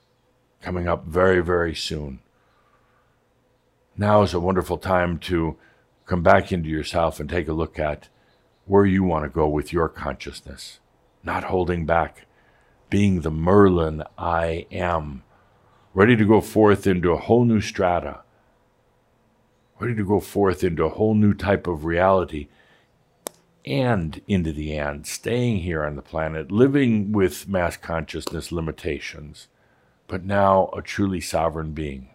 Speaker 2: coming up very, very soon, now is a wonderful time to come back into yourself and take a look at where you want to go with your consciousness, not holding back being the Merlin I am, ready to go forth into a whole new strata, ready to go forth into a whole new type of reality. And into the end, staying here on the planet, living with mass consciousness limitations, but now a truly sovereign being.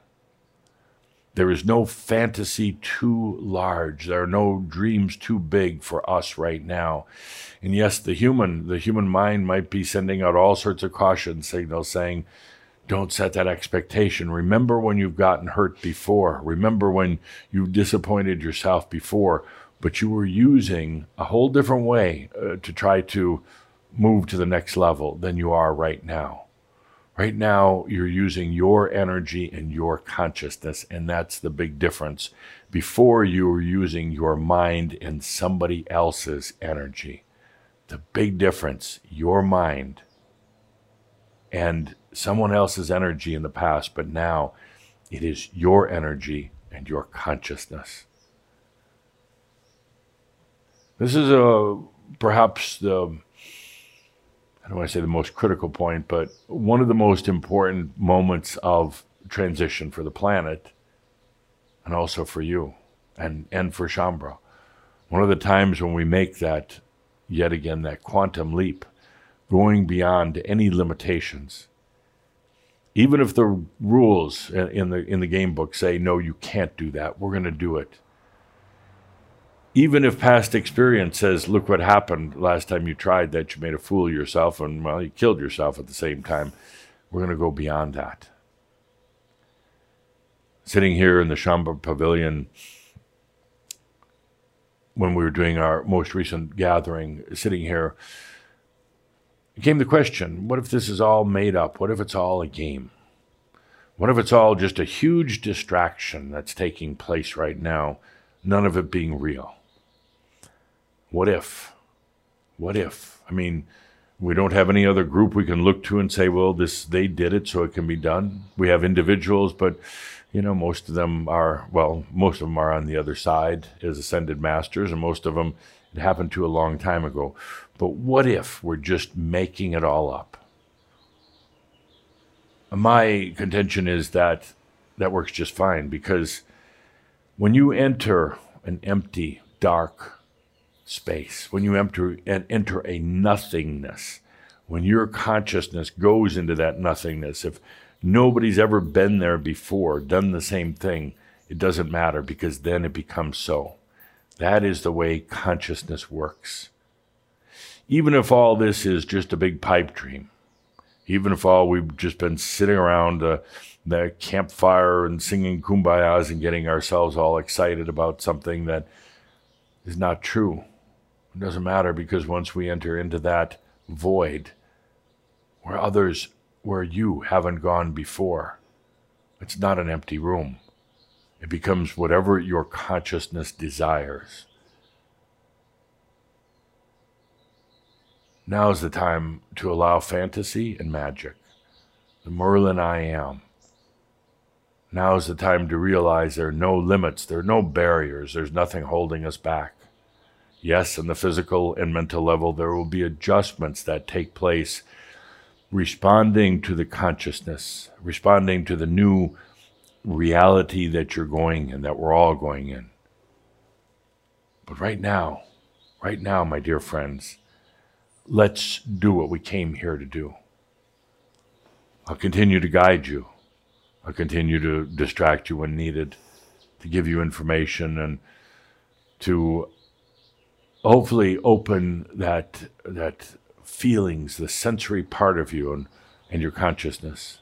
Speaker 2: There is no fantasy too large. There are no dreams too big for us right now. And yes, the human, the human mind might be sending out all sorts of caution signals saying, don't set that expectation. Remember when you've gotten hurt before. Remember when you disappointed yourself before, but you were using a whole different way uh, to try to move to the next level than you are right now. Right now, you're using your energy and your consciousness, and that's the big difference. Before, you were using your mind and somebody else's energy. The big difference your mind and someone else's energy in the past, but now it is your energy and your consciousness. This is a perhaps the don't want to say the most critical point, but one of the most important moments of transition for the planet and also for you and, and for Shaumbra. One of the times when we make that, yet again, that quantum leap, going beyond any limitations. Even if the rules in the, in the game book say, no, you can't do that, we're going to do it even if past experience says, look what happened last time you tried that, you made a fool of yourself and, well, you killed yourself at the same time, we're going to go beyond that. Sitting here in the Shaumbra Pavilion, when we were doing our most recent gathering, sitting here, came the question what if this is all made up? What if it's all a game? What if it's all just a huge distraction that's taking place right now, none of it being real? What if? What if? I mean, we don't have any other group we can look to and say, well, this they did it, so it can be done. We have individuals, but you know, most of them are well, most of them are on the other side as ascended masters, and most of them it happened to a long time ago. But what if we're just making it all up? My contention is that that works just fine because when you enter an empty, dark, space, when you enter, enter a nothingness, when your consciousness goes into that nothingness, if nobody's ever been there before, done the same thing, it doesn't matter because then it becomes so. That is the way consciousness works. Even if all this is just a big pipe dream, even if all we've just been sitting around uh, the campfire and singing kumbayas and getting ourselves all excited about something that is not true, it doesn't matter because once we enter into that void where others, where you haven't gone before, It's not an empty room. It becomes whatever your consciousness desires. Now is the time to allow fantasy and magic, the Merlin I am. Now is the time to realize there are no limits, there are no barriers, there's nothing holding us back. Yes, on the physical and mental level, there will be adjustments that take place, responding to the consciousness, responding to the new reality that you're going in, that we're all going in. But right now, right now, my dear friends, let's do what we came here to do. I'll continue to guide you. I'll continue to distract you when needed, to give you information and to hopefully open that that feelings, the sensory part of you and, and your consciousness.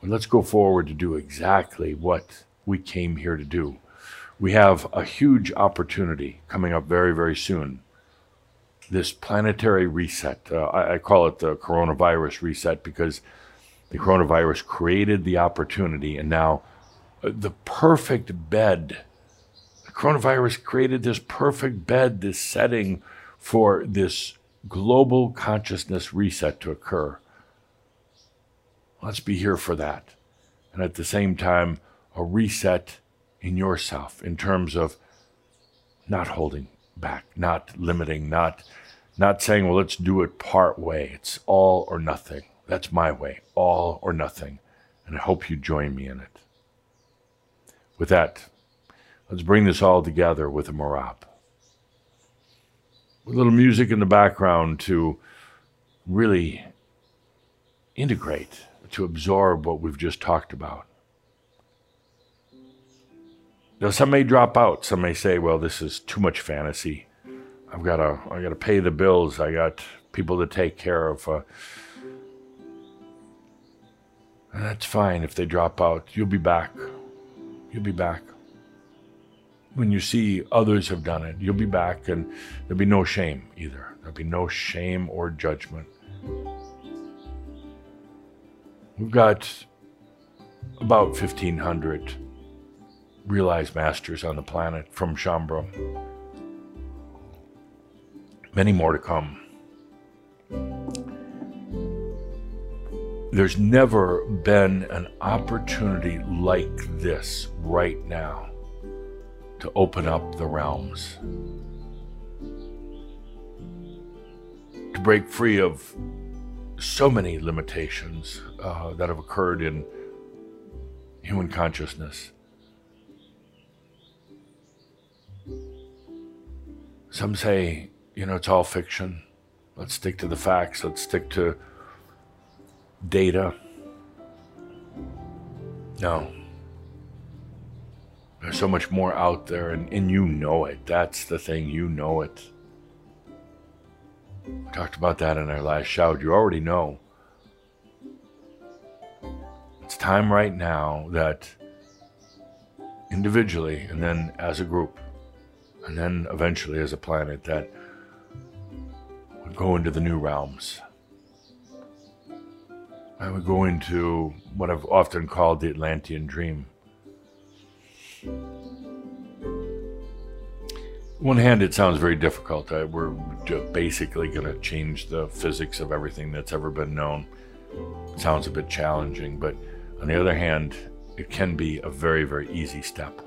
Speaker 2: But let's go forward to do exactly what we came here to do. We have a huge opportunity coming up very, very soon. This planetary reset. Uh, I, I call it the coronavirus reset because the coronavirus created the opportunity, and now uh, the perfect bed coronavirus created this perfect bed, this setting for this global consciousness reset to occur. Let's be here for that. And at the same time, a reset in yourself in terms of not holding back, not limiting, not not saying, well, let's do it part way. It's all or nothing. That's my way, all or nothing. And I hope you join me in it. With that, Let's bring this all together with a merabh. A little music in the background to really integrate, to absorb what we've just talked about. Now, some may drop out. Some may say, well, this is too much fantasy. I've got to, I got to pay the bills. I got people to take care of. Uh, that's fine if they drop out. You'll be back. You'll be back when you see others have done it, you'll be back and there'll be no shame either. There'll be no shame or judgment. We've got about 1,500 realized masters on the planet from Shaumbra. Many more to come. There's never been an opportunity like this right now to open up the realms, to break free of so many limitations uh, that have occurred in human consciousness. Some say, you know, it's all fiction. Let's stick to the facts. Let's stick to data. No. There's so much more out there, and, and you know it. That's the thing, you know it. We talked about that in our last Shoud. You already know. It's time right now that individually and then as a group and then eventually as a planet that we go into the new realms. And we go into what I've often called the Atlantean dream. One hand, it sounds very difficult. We're basically going to change the physics of everything that's ever been known. It sounds a bit challenging, but on the other hand, it can be a very, very easy step.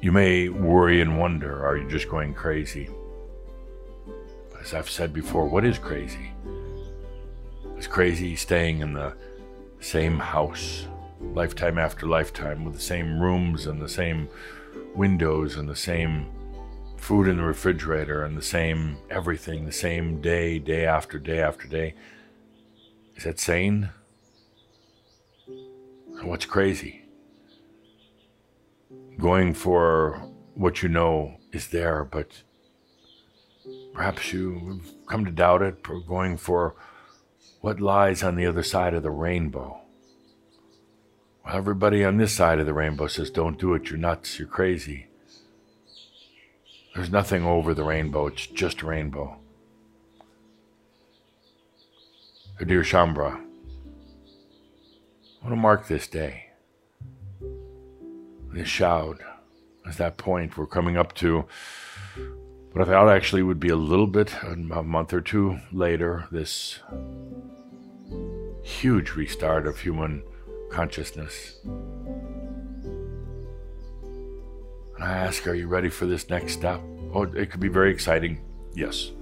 Speaker 2: You may worry and wonder are you just going crazy? As I've said before, what is crazy? Is crazy staying in the same house lifetime after lifetime with the same rooms and the same windows and the same food in the refrigerator and the same everything, the same day, day after day after day. Is that sane? What's crazy? Going for what you know is there, but perhaps you've come to doubt it, going for what lies on the other side of the rainbow. Everybody on this side of the rainbow says, Don't do it, you're nuts, you're crazy. There's nothing over the rainbow, it's just a rainbow. dear Shaumbra, I want to mark this day, this Shoud, as that point we're coming up to what I thought actually would be a little bit a month or two later, this huge restart of human consciousness. And I ask, are you ready for this next step? Oh, it could be very exciting. Yes.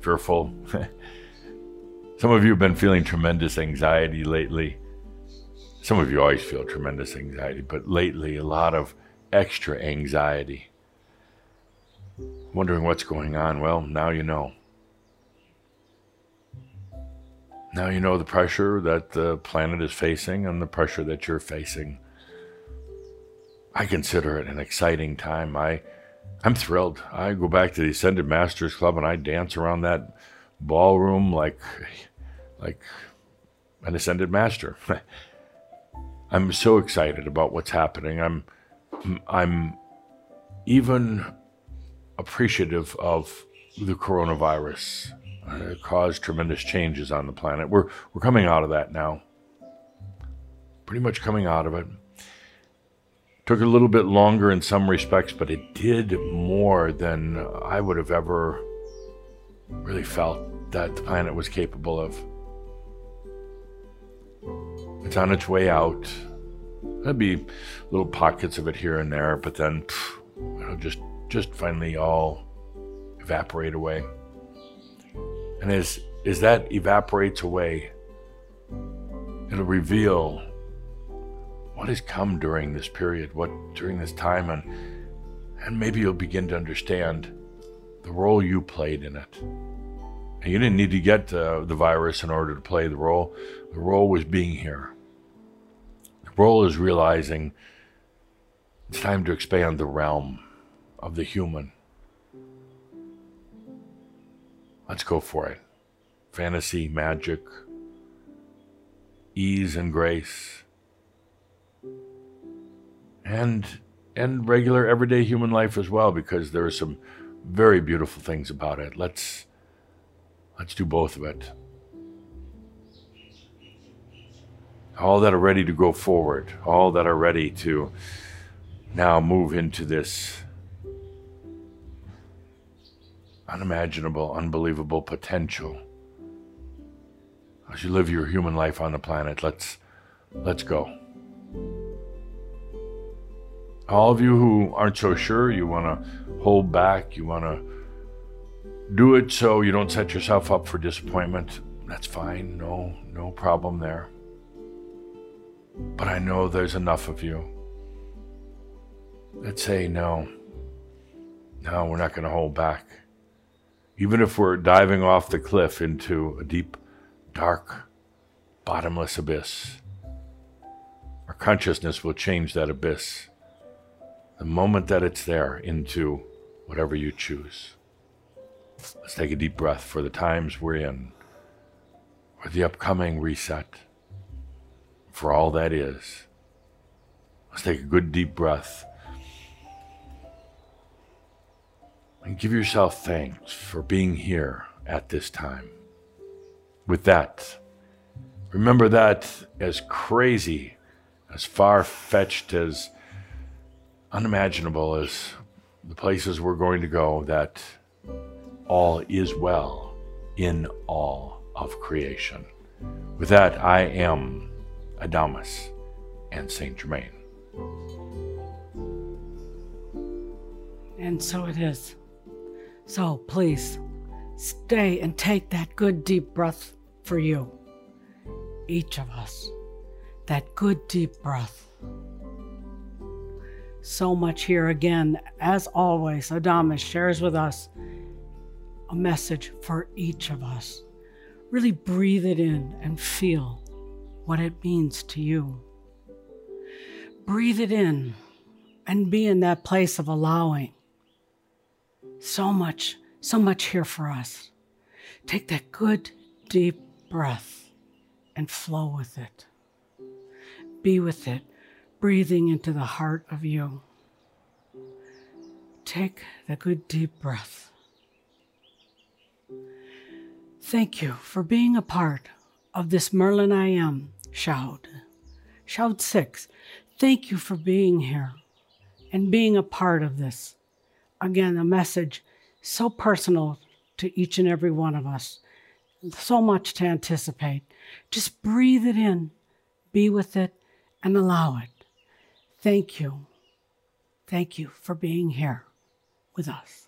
Speaker 2: Fearful. Some of you have been feeling tremendous anxiety lately. Some of you always feel tremendous anxiety, but lately a lot of extra anxiety. Wondering what's going on. Well, now you know. Now you know the pressure that the planet is facing and the pressure that you're facing. I consider it an exciting time. I, I'm thrilled. I go back to the Ascended Masters Club and I dance around that ballroom like, like an Ascended Master. I'm so excited about what's happening. I'm, I'm even appreciative of the coronavirus. Uh, it caused tremendous changes on the planet. We're we're coming out of that now. Pretty much coming out of it. Took a little bit longer in some respects, but it did more than I would have ever really felt that the planet was capable of. It's on its way out. There'll be little pockets of it here and there, but then pff, it'll just just finally all evaporate away. And as as that evaporates away, it'll reveal what has come during this period, what during this time, and and maybe you'll begin to understand the role you played in it. And you didn't need to get uh, the virus in order to play the role. The role was being here. The role is realizing it's time to expand the realm of the human. Let's go for it. Fantasy, magic, ease and grace and and regular everyday human life as well because there are some very beautiful things about it. Let's let's do both of it. All that are ready to go forward, all that are ready to now move into this unimaginable, unbelievable potential. As you live your human life on the planet, let's let's go all of you who aren't so sure, you want to hold back, you want to do it so you don't set yourself up for disappointment, that's fine. No, no problem there. But I know there's enough of you that say, no, no, we're not going to hold back. Even if we're diving off the cliff into a deep, dark, bottomless abyss, our consciousness will change that abyss the moment that it's there into whatever you choose. Let's take a deep breath for the times we're in, for the upcoming reset, for all that is. Let's take a good deep breath and give yourself thanks for being here at this time. With that, remember that as crazy, as far fetched as unimaginable as the places we're going to go, that all is well in all of creation. With that, I am Adamus and Saint Germain.
Speaker 1: And so it is. So please stay and take that good deep breath for you, each of us. That good deep breath so much here again. As always, Adamus shares with us a message for each of us. Really breathe it in and feel what it means to you. Breathe it in and be in that place of allowing. So much, so much here for us. Take that good, deep breath and flow with it. Be with it breathing into the heart of you. Take the good deep breath. Thank you for being a part of this Merlin I Am Shoud. Shoud 6, thank you for being here and being a part of this. Again, a message so personal to each and every one of us. So much to anticipate. Just breathe it in, be with it, and allow it. Thank you. Thank you for being here with us.